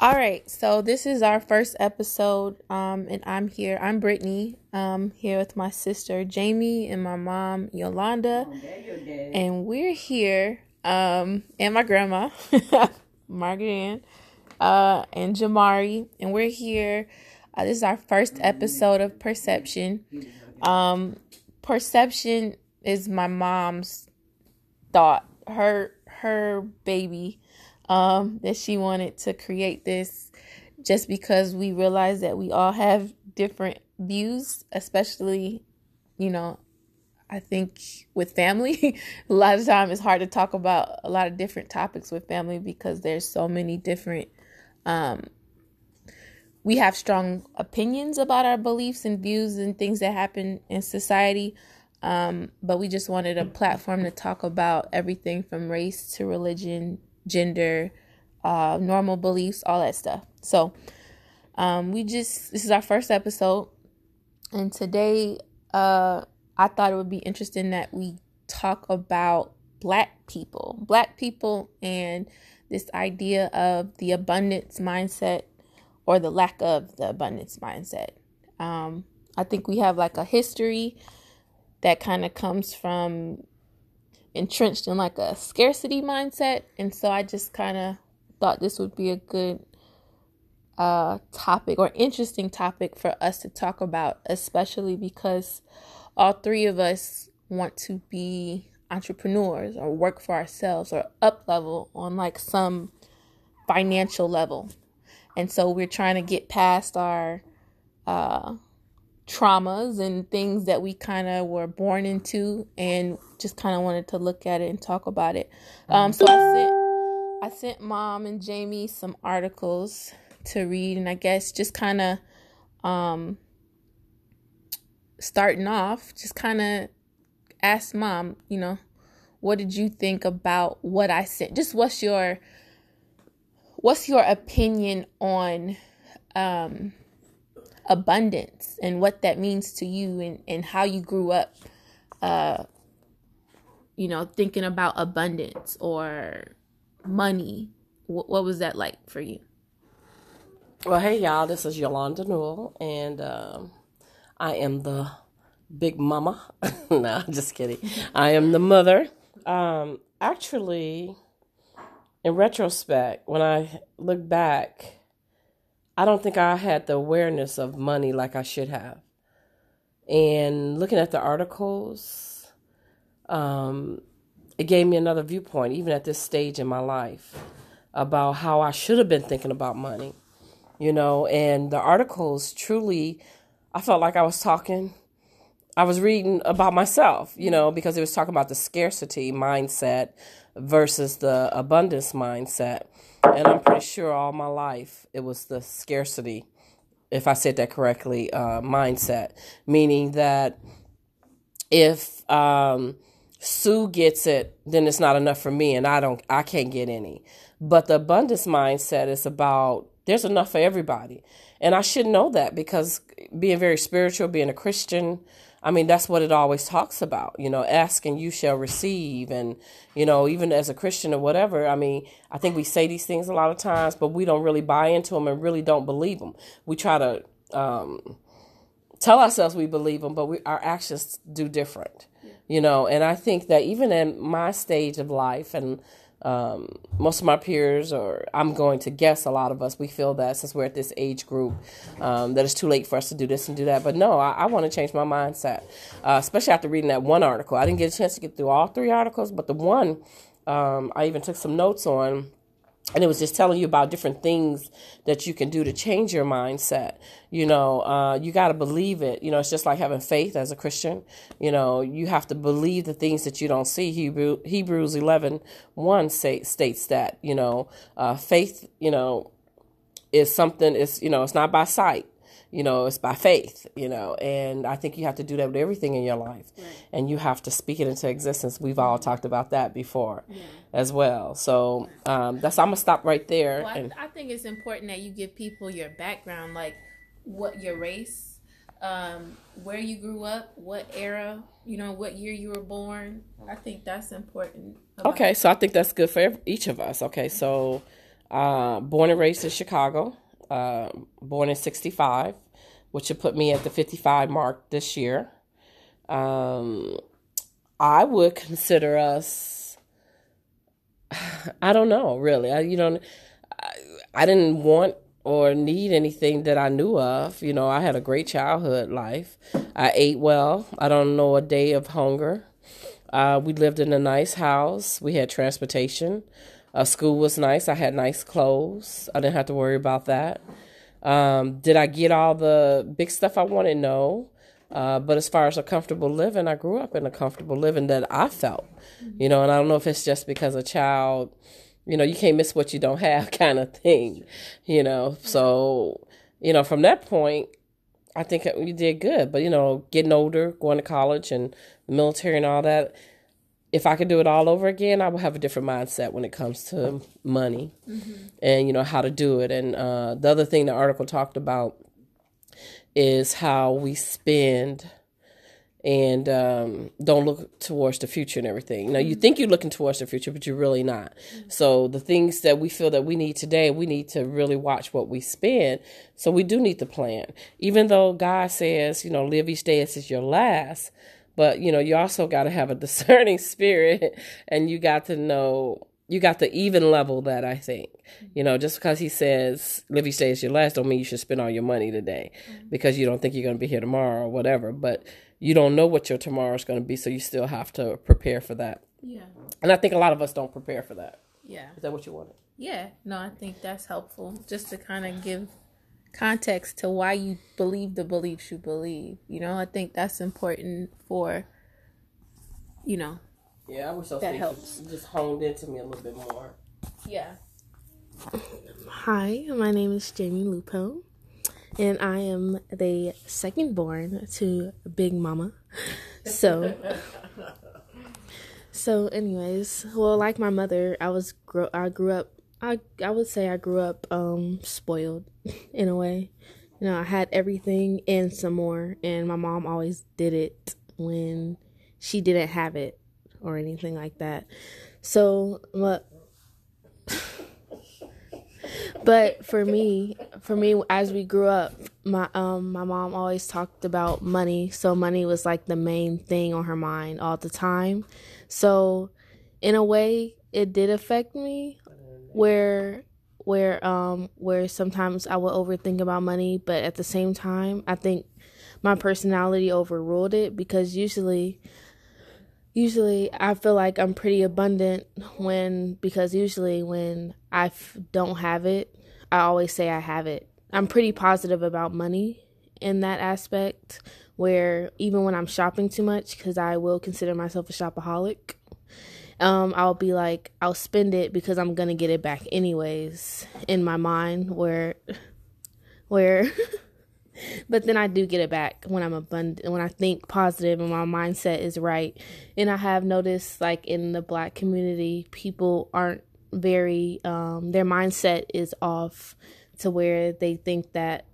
All right, so this is our first episode, um, and I'm here. I'm Brittany, um, here with my sister Jamie and my mom Yolanda, and we're here, um, and my grandma, Margaret Ann, uh, and Jamari, and we're here. Uh, this is our first episode of Perception. Um, Perception is my mom's thought, her her baby um, that she wanted to create this just because we realize that we all have different views, especially, you know, I think with family, a lot of time it's hard to talk about a lot of different topics with family because there's so many different um we have strong opinions about our beliefs and views and things that happen in society. Um, but we just wanted a platform to talk about everything from race to religion gender, uh, normal beliefs, all that stuff. So, um, we just this is our first episode, and today, uh, I thought it would be interesting that we talk about black people, black people, and this idea of the abundance mindset or the lack of the abundance mindset. Um, I think we have like a history that kind of comes from entrenched in like a scarcity mindset. And so I just kind of thought this would be a good uh, topic or interesting topic for us to talk about, especially because all three of us want to be entrepreneurs or work for ourselves or up level on like some financial level. And so we're trying to get past our uh, traumas and things that we kind of were born into and just kind of wanted to look at it and talk about it. Um, so I sent I sent mom and Jamie some articles to read and I guess just kind of um, starting off just kind of ask mom, you know, what did you think about what I sent? Just what's your what's your opinion on um abundance and what that means to you and, and how you grew up uh you know thinking about abundance or money. What, what was that like for you? Well hey y'all this is yolanda newell and um, i am the big mama. No I'm just kidding. I am the mother. Um, actually in retrospect when i look back I don't think I had the awareness of money like I should have. And looking at the articles, um, it gave me another viewpoint, even at this stage in my life, about how I should have been thinking about money. You know, and the articles truly, I felt like I was talking, I was reading about myself, you know, because it was talking about the scarcity mindset versus the abundance mindset. And I'm pretty sure all my life it was the scarcity, if I said that correctly, uh, mindset, meaning that if um, Sue gets it, then it's not enough for me, and I don't, I can't get any. But the abundance mindset is about there's enough for everybody, and I should know that because being very spiritual, being a Christian, I mean, that's what it always talks about, you know, ask and you shall receive. And, you know, even as a Christian or whatever, I mean, I think we say these things a lot of times, but we don't really buy into them and really don't believe them. We try to um, tell ourselves we believe them, but we, our actions do different, you know. And I think that even in my stage of life and um, most of my peers, or I'm going to guess a lot of us, we feel that since we're at this age group, um, that it's too late for us to do this and do that. But no, I, I want to change my mindset, uh, especially after reading that one article. I didn't get a chance to get through all three articles, but the one um, I even took some notes on and it was just telling you about different things that you can do to change your mindset. You know uh, you got to believe it. You know it's just like having faith as a christian. You know you have to believe the things that you don't see. Hebrew, hebrews 11 1 say, states that you know uh, faith you know is something it's you know it's not by sight you know it's by faith you know and i think you have to do that with everything in your life right. and you have to speak it into existence we've all talked about that before yeah. as well so um, that's i'm gonna stop right there well, and, I, I, think it's important that you give people your background like what your race um, where you grew up what era you know what year you were born i think that's important okay so i think that's good for each of us okay so Uh, born and raised in Chicago. Uh, born in '65, which would put me at the 55 mark this year. Um, I would consider us. I don't know, really. I, you know, I, I didn't want or need anything that I knew of. You know, I had a great childhood life. I ate well. I don't know a day of hunger. Uh, we lived in a nice house. We had transportation. Uh, school was nice. I had nice clothes. I didn't have to worry about that. Um, did I get all the big stuff I wanted? No. Uh, but as far as a comfortable living, I grew up in a comfortable living that I felt, you know, and I don't know if it's just because a child you know, you can't miss what you don't have kind of thing, you know. So, you know, from that point, I think we did good. But, you know, getting older, going to college and military and all that, if I could do it all over again, I would have a different mindset when it comes to money mm-hmm. and, you know, how to do it. And uh, the other thing the article talked about is how we spend – and um, don't look towards the future and everything. Now, you think you're looking towards the future, but you're really not. So, the things that we feel that we need today, we need to really watch what we spend. So, we do need to plan. Even though God says, you know, live each day as is your last, but, you know, you also got to have a discerning spirit and you got to know. You got the even level that I think, mm-hmm. you know, just because he says live each day as your last, don't mean you should spend all your money today mm-hmm. because you don't think you're going to be here tomorrow or whatever. But you don't know what your tomorrow is going to be, so you still have to prepare for that. Yeah. And I think a lot of us don't prepare for that. Yeah. Is that what you wanted? Yeah. No, I think that's helpful just to kind of give context to why you believe the beliefs you believe. You know, I think that's important for, you know. Yeah, I wish those that helps. just honed into me a little bit more. Yeah. Hi, my name is Jamie Lupo and I am the second born to Big Mama. So, so anyways, well, like my mother, I was grow I grew up. I I would say I grew up um spoiled in a way. You know, I had everything and some more, and my mom always did it when she didn't have it or anything like that. So, but but for me, for me, as we grew up, my um my mom always talked about money, so money was like the main thing on her mind all the time. So, in a way, it did affect me, where where um where sometimes I would overthink about money, but at the same time, I think my personality overruled it because usually usually I feel like I'm pretty abundant when because usually when I f- don't have it, I always say I have it. I'm pretty positive about money in that aspect where even when I'm shopping too much cuz I will consider myself a shopaholic, um I'll be like I'll spend it because I'm to get it back anyways in my mind where where but then I do get it back when I'm abundant, when I think positive and my mindset is right. And I have noticed, like in the black community, people aren't very, um, their mindset is off to where they think that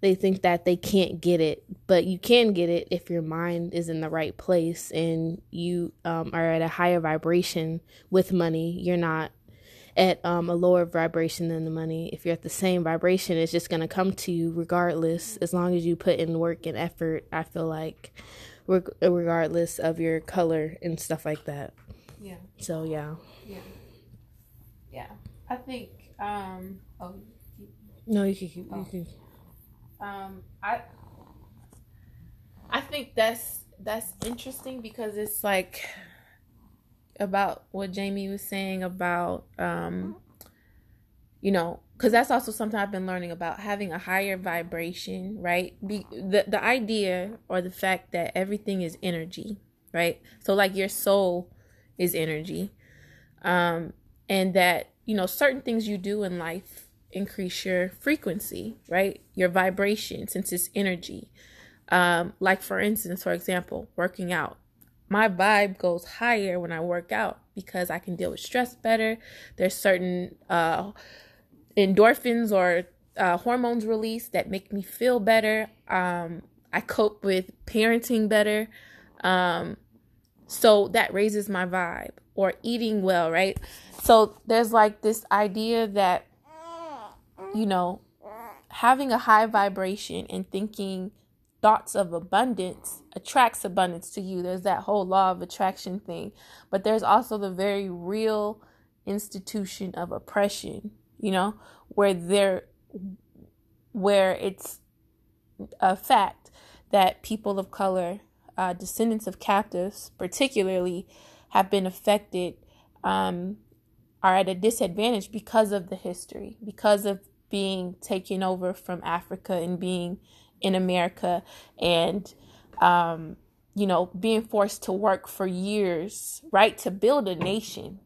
they think that they can't get it, but you can get it if your mind is in the right place and you um, are at a higher vibration with money. You're not at um, a lower vibration than the money. If you're at the same vibration, it's just going to come to you regardless, as long as you put in work and effort. I feel like, regardless of your color and stuff like that. Yeah. So, yeah. Yeah. Yeah. I think, um, oh, no, you can keep, oh. you can. Um, I, I think that's, that's interesting because it's like, about what Jamie was saying about um you know because that's also something I've been learning about having a higher vibration, right? Be, the the idea or the fact that everything is energy, right? So like your soul is energy, um, and that you know certain things you do in life increase your frequency, right? Your vibration since it's energy. Um, like for instance, for example, working out my vibe goes higher when I work out because I can deal with stress better. There's certain uh, endorphins or uh, hormones released that make me feel better. Um, I cope with parenting better. Um, so that raises my vibe. or eating well, right? So there's like this idea that, you know, having a high vibration and thinking thoughts of abundance attracts abundance to you. There's that whole law of attraction thing. But there's also the very real institution of oppression, you know, where there where it's a fact that people of color, uh, descendants of captives particularly, have been affected, um, are at a disadvantage because of the history, because of being taken over from Africa and being in America and um, you know being forced to work for years right to build a nation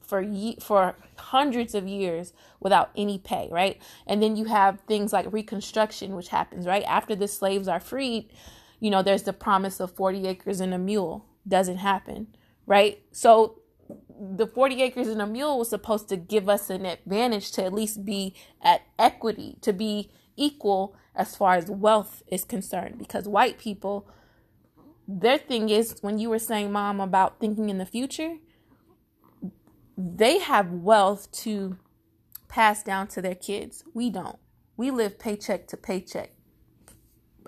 for ye- for hundreds of years without any pay right? And then you have things like reconstruction which happens right? After the slaves are freed you know there's the promise of 40 acres and a mule. Doesn't happen right? So the 40 acres and a mule was supposed to give us an advantage to at least be at equity to be equal as far as wealth is concerned because white people their thing is when you were saying mom about thinking in the future they have wealth to pass down to their kids. We don't. We live paycheck to paycheck.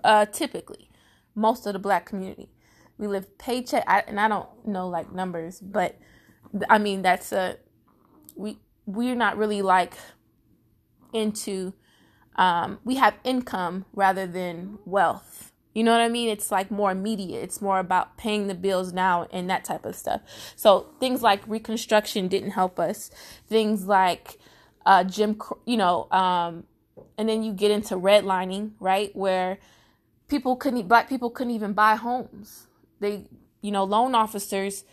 Uh typically most of the black community we live paycheck. I, and i don't know like numbers but i mean that's a we we're not really like into um, we have income rather than wealth. You know what I mean? It's like more immediate. It's more about paying the bills now and that type of stuff. So things like Reconstruction didn't help us. Things like uh, Jim, you know, um, and then you get into redlining, right? Where people couldn't, black people couldn't even buy homes. They, you know, loan officers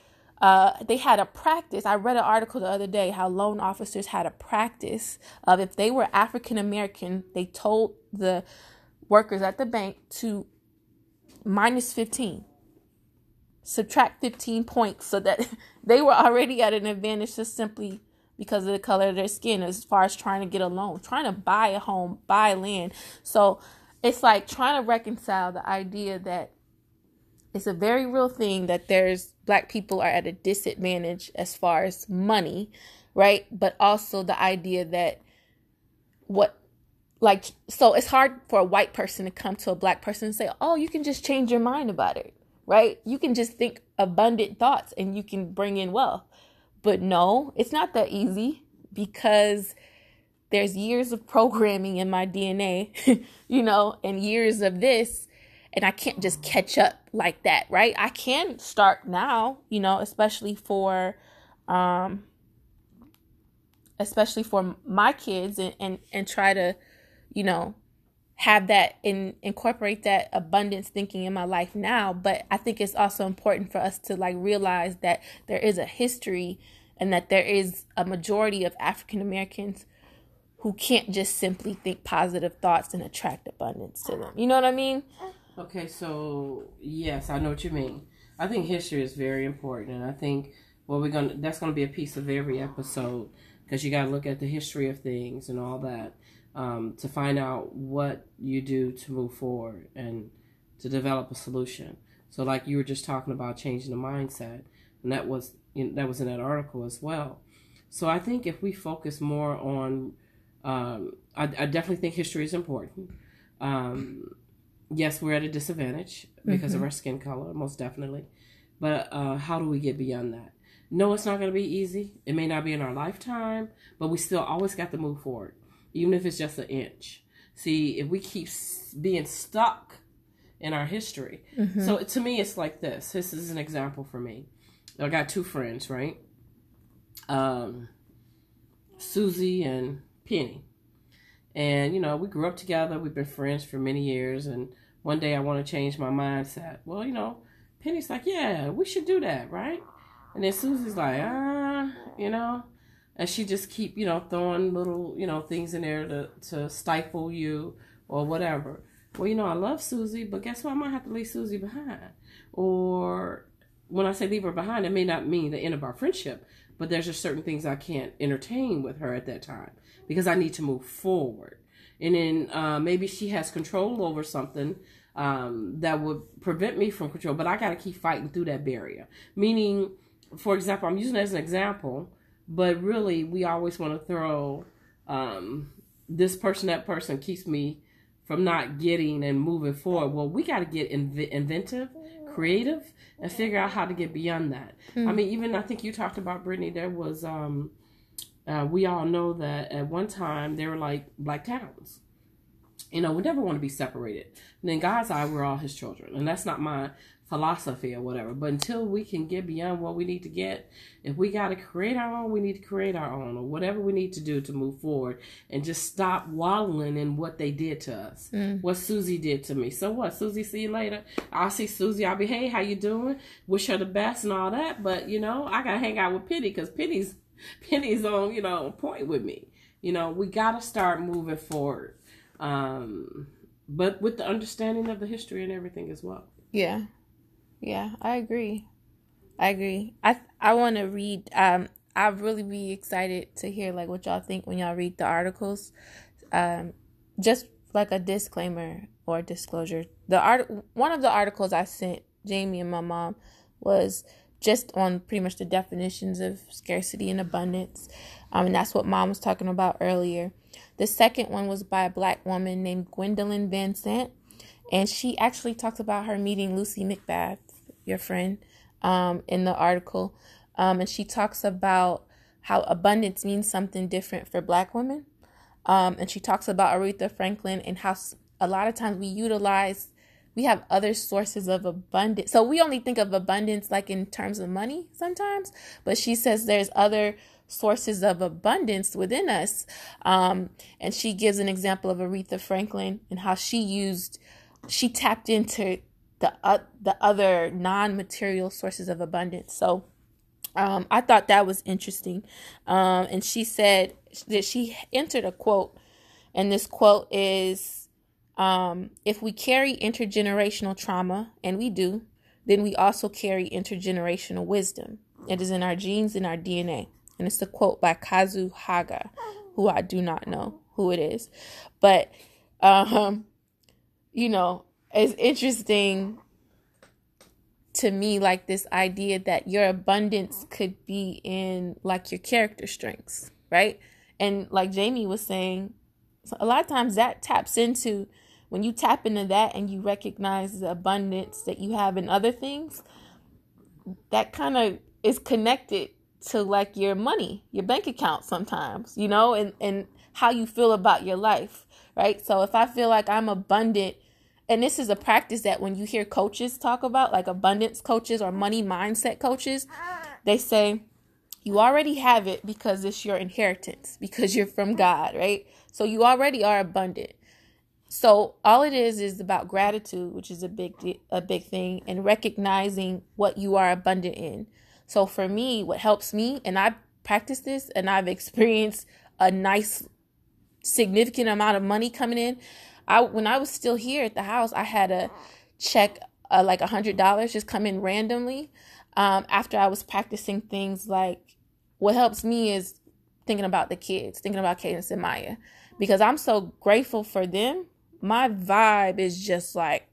uh, they had a practice. I read an article the other day how loan officers had a practice of if they were African American, they told the workers at the bank to minus 15, subtract 15 points so that they were already at an advantage just simply because of the color of their skin as far as trying to get a loan, trying to buy a home, buy land. So it's like trying to reconcile the idea that it's a very real thing that there's black people are at a disadvantage as far as money, right? But also the idea that what like so it's hard for a white person to come to a black person and say, "Oh, you can just change your mind about it." Right? You can just think abundant thoughts and you can bring in wealth. But no, it's not that easy because there's years of programming in my DNA, you know, and years of this and I can't just catch up like that, right? I can start now, you know, especially for um especially for my kids and and, and try to, you know, have that and incorporate that abundance thinking in my life now, but I think it's also important for us to like realize that there is a history and that there is a majority of African Americans who can't just simply think positive thoughts and attract abundance to them. You know what I mean? Okay, so yes, I know what you mean. I think history is very important, and I think well, we're gonna that's gonna be a piece of every episode because you got to look at the history of things and all that um, to find out what you do to move forward and to develop a solution. So, like you were just talking about changing the mindset, and that was in, that was in that article as well. So, I think if we focus more on, um, I, I, definitely think history is important. Um, yes, we're at a disadvantage because mm-hmm. of our skin color, most definitely. But uh, how do we get beyond that? No, it's not going to be easy. It may not be in our lifetime, but we still always got to move forward, even if it's just an inch. See, if we keep being stuck in our history. Mm-hmm. So to me, it's like this. This is an example for me. I got two friends, right? Um, Susie and Penny. And, you know, we grew up together. We've been friends for many years. And one day I want to change my mindset. Well, you know, Penny's like, yeah, we should do that, right? And then Susie's like, ah, you know, and she just keep, you know, throwing little, you know, things in there to, to stifle you or whatever. Well, you know, I love Susie, but guess what? I might have to leave Susie behind. Or when I say leave her behind, it may not mean the end of our friendship, but there's just certain things I can't entertain with her at that time because I need to move forward. And then uh, maybe she has control over something um, that would prevent me from control, but I got to keep fighting through that barrier. Meaning, for example, I'm using it as an example, but really we always want to throw um, this person, that person keeps me from not getting and moving forward. Well, we got to get inv- inventive, creative, and figure out how to get beyond that. Mm. I mean, even I think you talked about Brittany. There was, um, uh, we all know that at one time they were like black towns. You know, we never want to be separated. And in God's eye, we're all His children, and that's not my philosophy or whatever. But until we can get beyond what we need to get, if we got to create our own, we need to create our own or whatever we need to do to move forward and just stop wallowing in what they did to us. Mm. What Susie did to me. So what? Susie, see you later. I'll see Susie. I'll be, hey, how you doing? Wish her the best and all that. But, you know, I got to hang out with Penny because Penny's, Penny's on, you know, point with me. You know, we got to start moving forward. Um, but with the understanding of the history and everything as well. Yeah. Yeah, I agree. I agree. I I want to read. Um, I really be excited to hear like what y'all think when y'all read the articles. Um, just like a disclaimer or disclosure. The art one of the articles I sent Jamie and my mom was just on pretty much the definitions of scarcity and abundance. Um, and that's what mom was talking about earlier. The second one was by a black woman named Gwendolyn Van Sant. And she actually talks about her meeting Lucy McBath your friend, um, in the article. Um, and she talks about how abundance means something different for black women. Um, and she talks about Aretha Franklin and how a lot of times we utilize, we have other sources of abundance. So we only think of abundance like in terms of money sometimes, but she says there's other sources of abundance within us. Um, and she gives an example of Aretha Franklin and how she used, she tapped into the uh, the other non-material sources of abundance. So um, I thought that was interesting. Um, and she said that she entered a quote, and this quote is um, If we carry intergenerational trauma, and we do, then we also carry intergenerational wisdom. It is in our genes, in our DNA. And it's a quote by Kazu Haga, who I do not know who it is. But, um, you know, it's interesting to me like this idea that your abundance could be in like your character strengths, right? And like Jamie was saying, a lot of times that taps into when you tap into that and you recognize the abundance that you have in other things, that kind of is connected to like your money, your bank account sometimes, you know, and, and how you feel about your life, right? So if I feel like I'm abundant and this is a practice that when you hear coaches talk about like abundance coaches or money mindset coaches they say you already have it because it's your inheritance because you're from god right? So you already are abundant. So all it is is about gratitude which is a big a big thing and recognizing what you are abundant in. So for me what helps me and i practice this and i've experienced a nice significant amount of money coming in I when I was still here at the house, I had a check uh, like a hundred dollars just come in randomly. Um, after I was practicing things like what helps me is thinking about the kids, thinking about Cadence and Maya, because I'm so grateful for them. My vibe is just like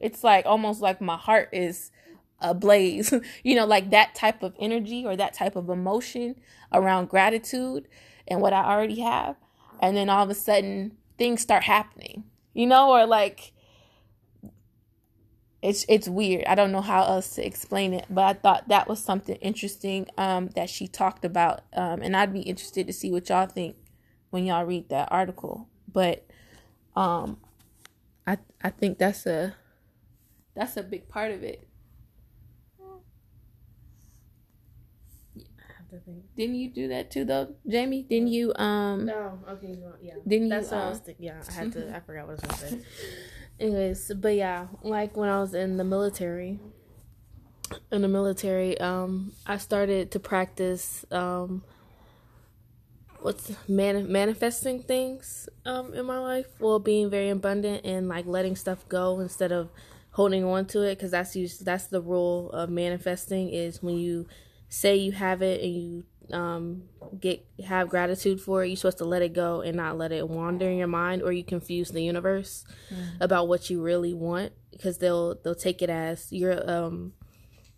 it's like almost like my heart is ablaze, you know, like that type of energy or that type of emotion around gratitude and what I already have. And then all of a sudden, things start happening, you know, or like it's it's weird. I don't know how else to explain it, but I thought that was something interesting um, that she talked about, um, and I'd be interested to see what y'all think when y'all read that article. But um, I I think that's a that's a big part of it. Think. Didn't you do that too, though, Jamie? Didn't you? Um. No. Okay. Well, yeah. Didn't That's you? what uh, I was thinking. Yeah, I had to. I forgot what I was gonna say. Anyways, but yeah, like when I was in the military. In the military, um, I started to practice um, what's man manifesting things um in my life well being very abundant and like letting stuff go instead of holding on to it because that's used that's the rule of manifesting is when you say you have it and you um, get have gratitude for it, you're supposed to let it go and not let it wander in your mind, or you confuse the universe mm. about what you really want because they'll they'll take it as you're um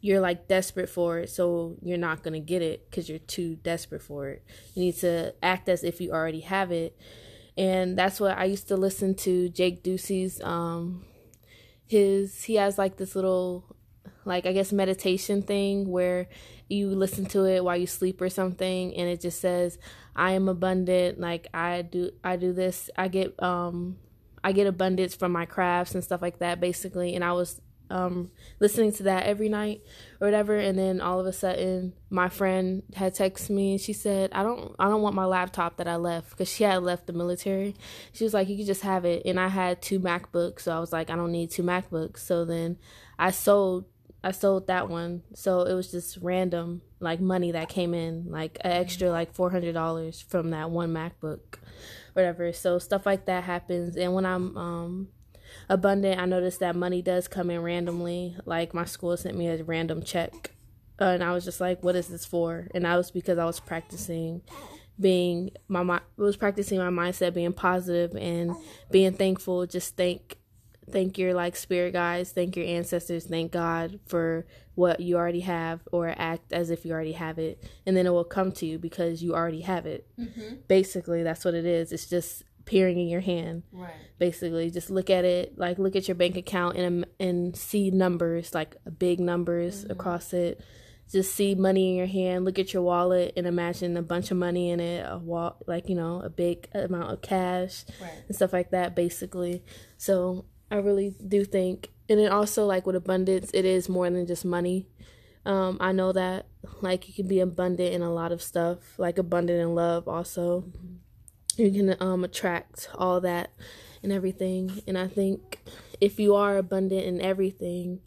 you're like desperate for it, so you're not gonna get it because you're too desperate for it. You need to act as if you already have it, and that's what I used to listen to Jake Ducey's um his he has like this little like I guess meditation thing where you listen to it while you sleep or something and it just says I am abundant like I do I do this I get um I get abundance from my crafts and stuff like that basically. And I was um listening to that every night or whatever and then all of a sudden my friend had texted me and she said I don't I don't want my laptop that I left because she had left the military. She was like you could just have it and I had two MacBooks so I was like I don't need two MacBooks. So then I sold I sold that one. So it was just random like money that came in, like an extra like four hundred dollars from that one MacBook, whatever. So stuff like that happens. And when I'm um abundant, I noticed that money does come in randomly. Like my school sent me a random check, uh, and I was just like, "What is this for?" And that was because I was practicing being my I was practicing my mindset, being positive and being thankful. Just thank thank your like spirit guides, thank your ancestors, thank God for what you already have, or act as if you already have it, and then it will come to you because you already have it. Mm-hmm. Basically, that's what it is. It's just appearing in your hand. Right. Basically, just look at it, like look at your bank account and and see numbers, like big numbers mm-hmm. across it. Just see money in your hand. Look at your wallet and imagine a bunch of money in it, a wall, like you know, a big amount of cash right. and stuff like that. Basically, so I really do think, and then also like with abundance, it is more than just money. Um, I know that like you can be abundant in a lot of stuff, like abundant in love. Also, you can um attract all that and everything. And I think if you are abundant in everything,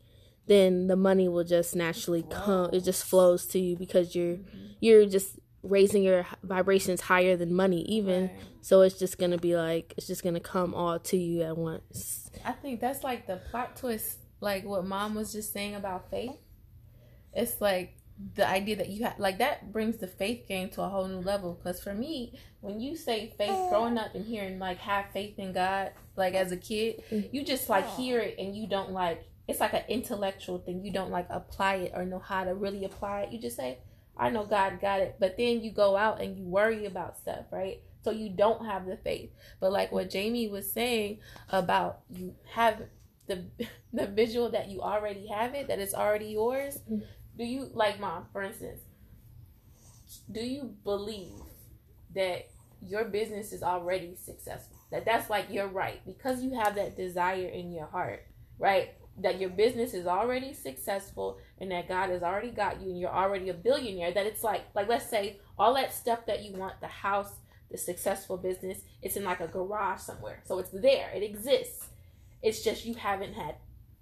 then the money will just naturally come. It just flows to you because you're you're just raising your vibrations higher than money even. Right. so it's just gonna be like it's just gonna come all to you at once. I think that's like the plot twist like what mom was just saying about faith. It's like the idea that you have like that brings the faith game to a whole new level. Because for me when you say faith growing up and hearing like have faith in god like as a kid mm. you just like hear it and you don't like it's like an intellectual thing. You don't like apply it or know how to really apply it. You just say I know God got it. But then you go out and you worry about stuff, right? So you don't have the faith. But like what Jamie was saying about you have the the visual that you already have it, that it's already yours. Do you like mom, for instance, do you believe that your business is already successful? That that's like you're right because you have that desire in your heart, right? That your business is already successful and that God has already got you and you're already a billionaire, that it's like like let's say all that stuff that you want, the house, the successful business, it's in like a garage somewhere. So it's there. It exists. It's just you haven't had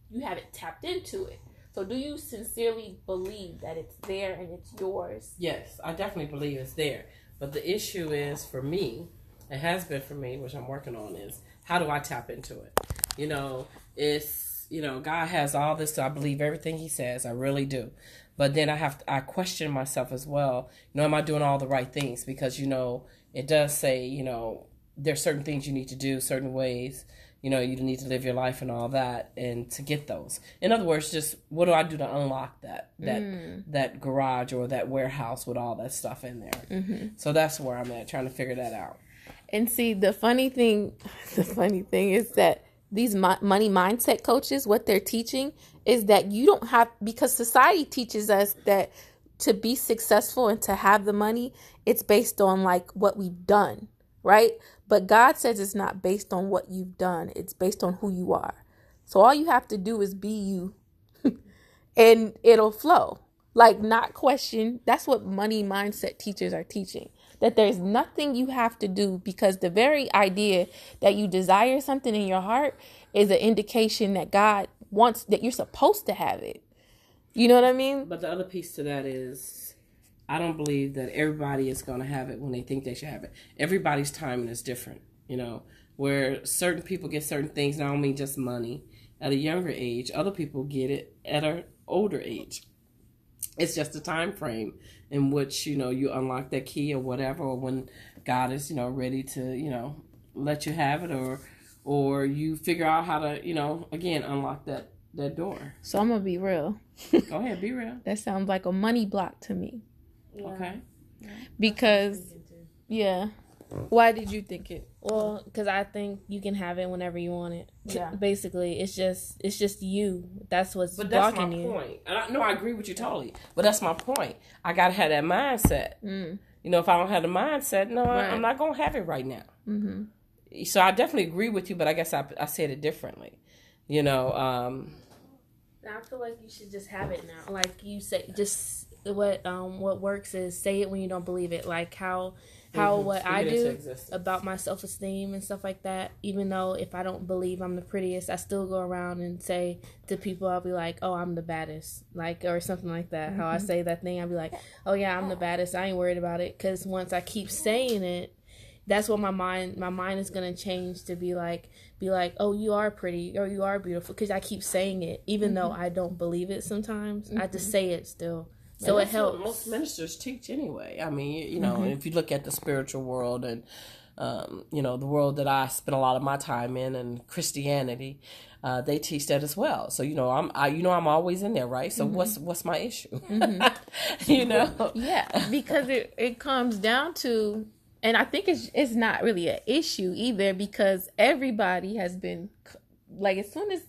you haven't tapped into it. So do you sincerely believe that it's there and it's yours? Yes, I definitely believe it's there. But the issue is for me, it has been for me, which I'm working on, is how do I tap into it? You know, it's you know, God has all this. So I believe everything He says. I really do. But then I have to, I question myself as well. You know, am I doing all the right things? Because you know, it does say, you know, there's certain things you need to do, certain ways. You know, you need to live your life and all that, and to get those. In other words, just what do I do to unlock that that mm. that garage or that warehouse with all that stuff in there? Mm-hmm. So that's where I'm at, trying to figure that out. And see, the funny thing, the funny thing is that these money mindset coaches what they're teaching is that you don't have because society teaches us that to be successful and to have the money it's based on like what we've done right? But god says it's not based on what you've done it's based on who you are. So all you have to do is be you and it'll flow. Like not question that's what money mindset teachers are teaching that there's nothing you have to do because the very idea that you desire something in your heart is an indication that God wants that you're supposed to have it. You know what I mean? But the other piece to that is I don't believe that everybody is going to have it when they think they should have it. Everybody's timing is different, you know, where certain people get certain things, not only just money at a younger age, other people get it at an older age. It's just a time frame in which you know you unlock that key or whatever, or when God is you know ready to you know let you have it, or or you figure out how to you know again unlock that that door. So I'm gonna be real. Go ahead, be real. That sounds like a money block to me. Yeah. Okay. Because yeah. Why did you think it? Well, because I think you can have it whenever you want it. Yeah. Basically, it's just it's just you. That's what's But that's my blocking you. point. And I, no, I agree with you totally. But that's my point. I gotta have that mindset. Mm. You know, if I don't have the mindset, no, Right. I'm not gonna have it right now. Mm-hmm. So I definitely agree with you, but I guess I, I said it differently. You know, um, I feel like you should just have it now. Like you say, just what um what works is say it when you don't believe it. Like how how Mhm. what I do about my self esteem and stuff like that. Even though if I don't believe I'm the prettiest, I still go around and say to people, I'll be like, "Oh, I'm the baddest," like or something like that. How I say that thing, I'll be like, "Oh yeah, I'm the baddest. I ain't worried about it." Because once I keep saying it, that's what my mind my mind is gonna change to be like be like, "Oh, you are pretty or you are beautiful," because I keep saying it, even though I don't believe it. Sometimes I just say it still, so it helps. Most ministers teach anyway. I mean, you, know, Mm-hmm. if you look at the spiritual world and um, you know the world that I spend a lot of my time in, and Christianity, uh, they teach that as well. So you know, I'm I, you know I'm always in there, right? So Mm-hmm. what's what's my issue? you know, Yeah, because it, it comes down to, and I think it's it's not really an issue either because everybody has been like as soon as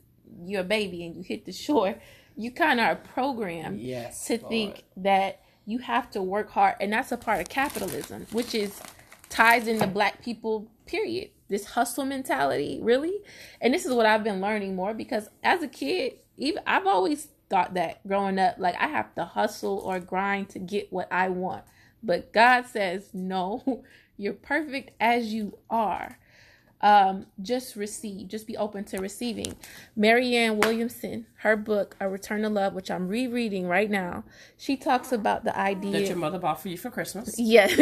you're a baby and you hit the shore, you kind of are programmed yes, to Lord. think that you have to work hard, and that's a part of capitalism, which is ties into black people. Period. This hustle mentality, really, and this is what I've been learning more because as a kid, even I've always thought that growing up, like I have to hustle or grind to get what I want, but God says no. You're perfect as you are um, just receive, just be open to receiving. Marianne Williamson, her book, A Return to Love, which I'm rereading right now, she talks about the idea that your mother bought for you for Christmas. yes,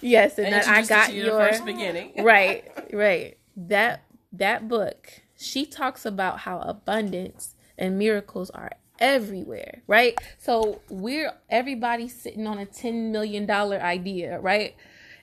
yes, and, And that I got to you your first beginning. right, right. That that book, she talks about how abundance and miracles are everywhere, right? So we're everybody sitting on a ten million dollar idea, right?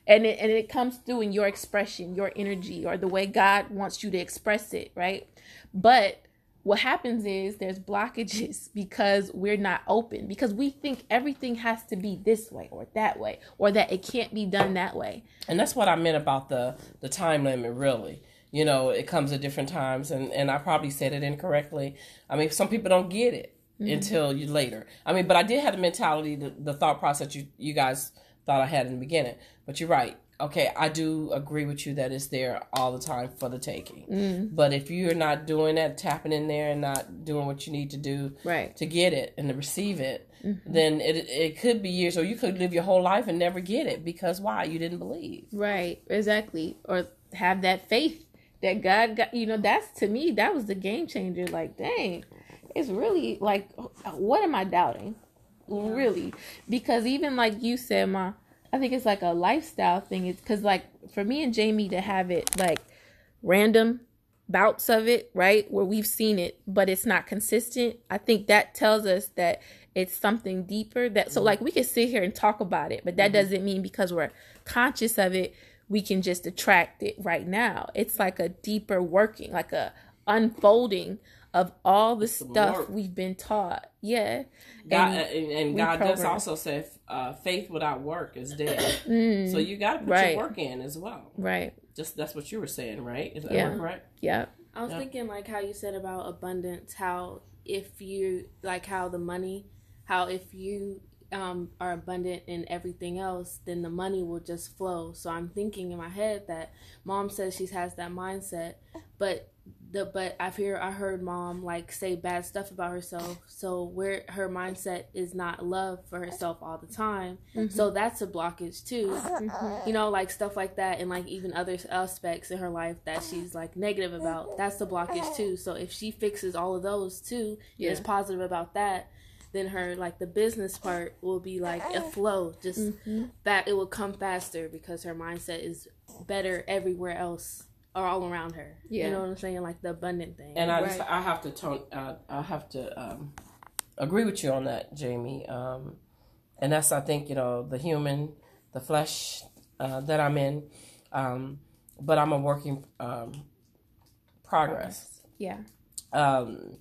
And it and it comes through in your expression, your energy, or the way God wants you to express it, right? But what happens is there's blockages because we're not open because we think everything has to be this way or that way or that it can't be done that way. and that's what I meant about the the time limit. Really, you know, it comes at different times, and and I probably said it incorrectly. I mean, some people don't get it mm-hmm. until you later. I mean, but I did have the mentality, the, the thought process you you guys thought I had in the beginning. But you're right. Okay, I do agree with you that it's there all the time for the taking. Mm. But if you're not doing that, tapping in there and not doing what you need to do Right. to get it and to receive it, mm-hmm. then it it could be years, or you could live your whole life and never get it because why? You didn't believe. Right, exactly. Or have that faith that God got, you know, that's to me, that was the game changer. Like, dang, it's really like, what am I doubting? Really? Because even like you said, Ma, I think it's like a lifestyle thing. It's because, like, for me and Jamie to have it like random bouts of it, right, where we've seen it, but it's not consistent, I think that tells us that it's something deeper. That so, mm-hmm. like, we can sit here and talk about it, but that mm-hmm. doesn't mean because we're conscious of it, we can just attract it right now. It's like a deeper working, like a unfolding of all the stuff work. we've been taught. Yeah. God, And- and, and we God does also say uh, faith without work is dead. so you got to put Mm. right. your work in as well. right. Just that's what you were saying, right? Is that Yeah. correct? Yeah. I was Yeah. thinking like how you said about abundance, how if you like how the money, how if you um, are abundant in everything else, then the money will just flow. So I'm thinking in my head that mom says she has that mindset, but the but I've hear I heard mom like say bad stuff about herself. So where her mindset is not love for herself all the time. Mm-hmm. So that's a blockage too mm-hmm. you know, like stuff like that, and like even other aspects in her life that she's like negative about. That's the blockage too. So if she fixes all of those too, and is positive about that, then her like the business part will be like a flow. Just mm-hmm. that it will come faster because her mindset is better everywhere else or all around her. Yeah. you know what I'm saying, like the abundant thing. And I Right. just I have to tone uh, I have to um, agree with you on that, Jamie. Um, and that's I think you know the human, the flesh uh, that I'm in, um, but I'm a working um, progress. Yeah. Um,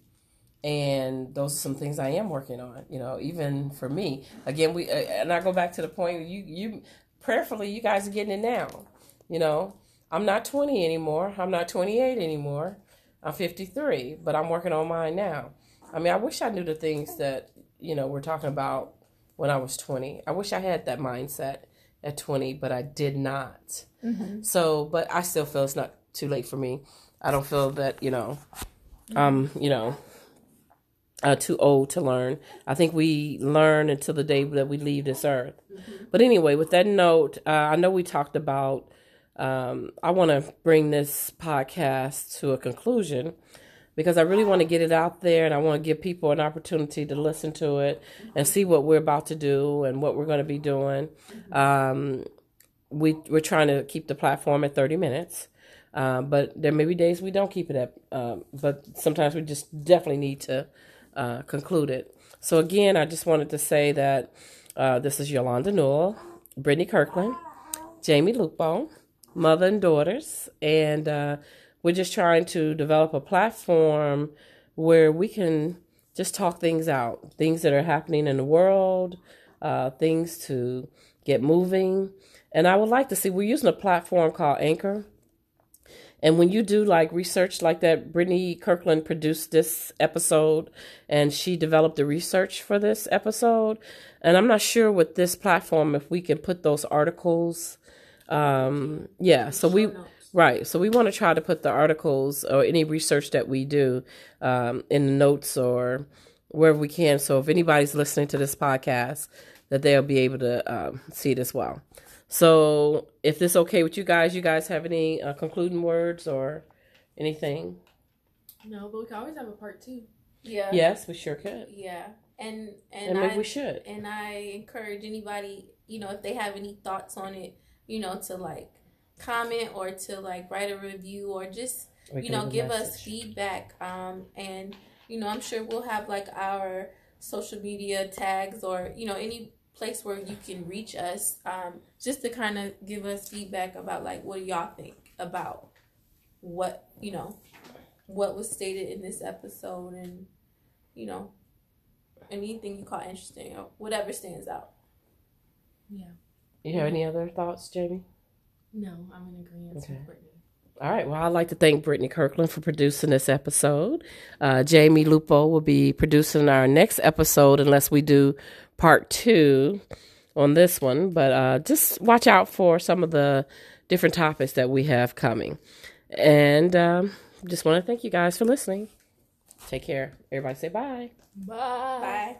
and those are some things I am working on. You know, even for me. Again, we uh, and I go back to the point you you prayerfully you guys are getting it now. You know, I'm not 20 anymore. I'm not 28 anymore. I'm 53, but I'm working on mine now. I mean, I wish I knew the things that you know we're talking about when I was 20. I wish I had that mindset at 20, but I did not. Mm-hmm. So, but I still feel it's not too late for me. I don't feel that you know, um, you know, uh, too old to learn. I think we learn until the day that we leave this earth. Mm-hmm. But anyway, with that note, uh, I know we talked about. Um, I want to bring this podcast to a conclusion because I really want to get it out there and I want to give people an opportunity to listen to it and see what we're about to do and what we're going to be doing. Um, we we're trying to keep the platform at 30 minutes. Uh, but there may be days we don't keep it up, uh, but sometimes we just definitely need to uh, it. So again, I just wanted to say that uh, this is Yolanda Newell, Brittany Kirkland, Jamie Lupo, mother and daughters, and uh, we're just trying to develop a platform where we can just talk things out, things that are happening in the world, uh, things to get moving. And I would like to see, we're using a platform called Anchor. And when you do like research like that, Brittany Kirkland produced this episode and she developed the research for this episode. And I'm not sure with this platform if we can put those articles. Um, yeah, so we right. So we want to try to put the articles or any research that we do um, in the notes or wherever we can. So if anybody's listening to this podcast, that they'll be able to um, see it as well. So, if this okay with you guys, you guys have any uh, concluding words or anything? No, but we can always have a part two. Yeah. Yes, we sure could. Yeah, and and, And maybe I, we should. And I encourage anybody, you know, if they have any thoughts on it, you know, to like comment or to like write a review or just We you know leave a give us feedback. Um, and you know, I'm sure we'll have like our social media tags or you know any place where you can reach us um, just to kind of give us feedback about like what do y'all think about what you know what was stated in this episode and you know anything you call interesting or whatever stands out Yeah. You have any other thoughts, Jamie? No, I'm in agreement Okay. with Brittany. All right. Well, I'd like to thank Brittany Kirkland for producing this episode. Uh, Jamie Lupo will be producing our next episode unless we do part two on this one. But uh, just watch out for some of the different topics that we have coming. And um, just want to thank you guys for listening. Take care. Everybody say bye. Bye. bye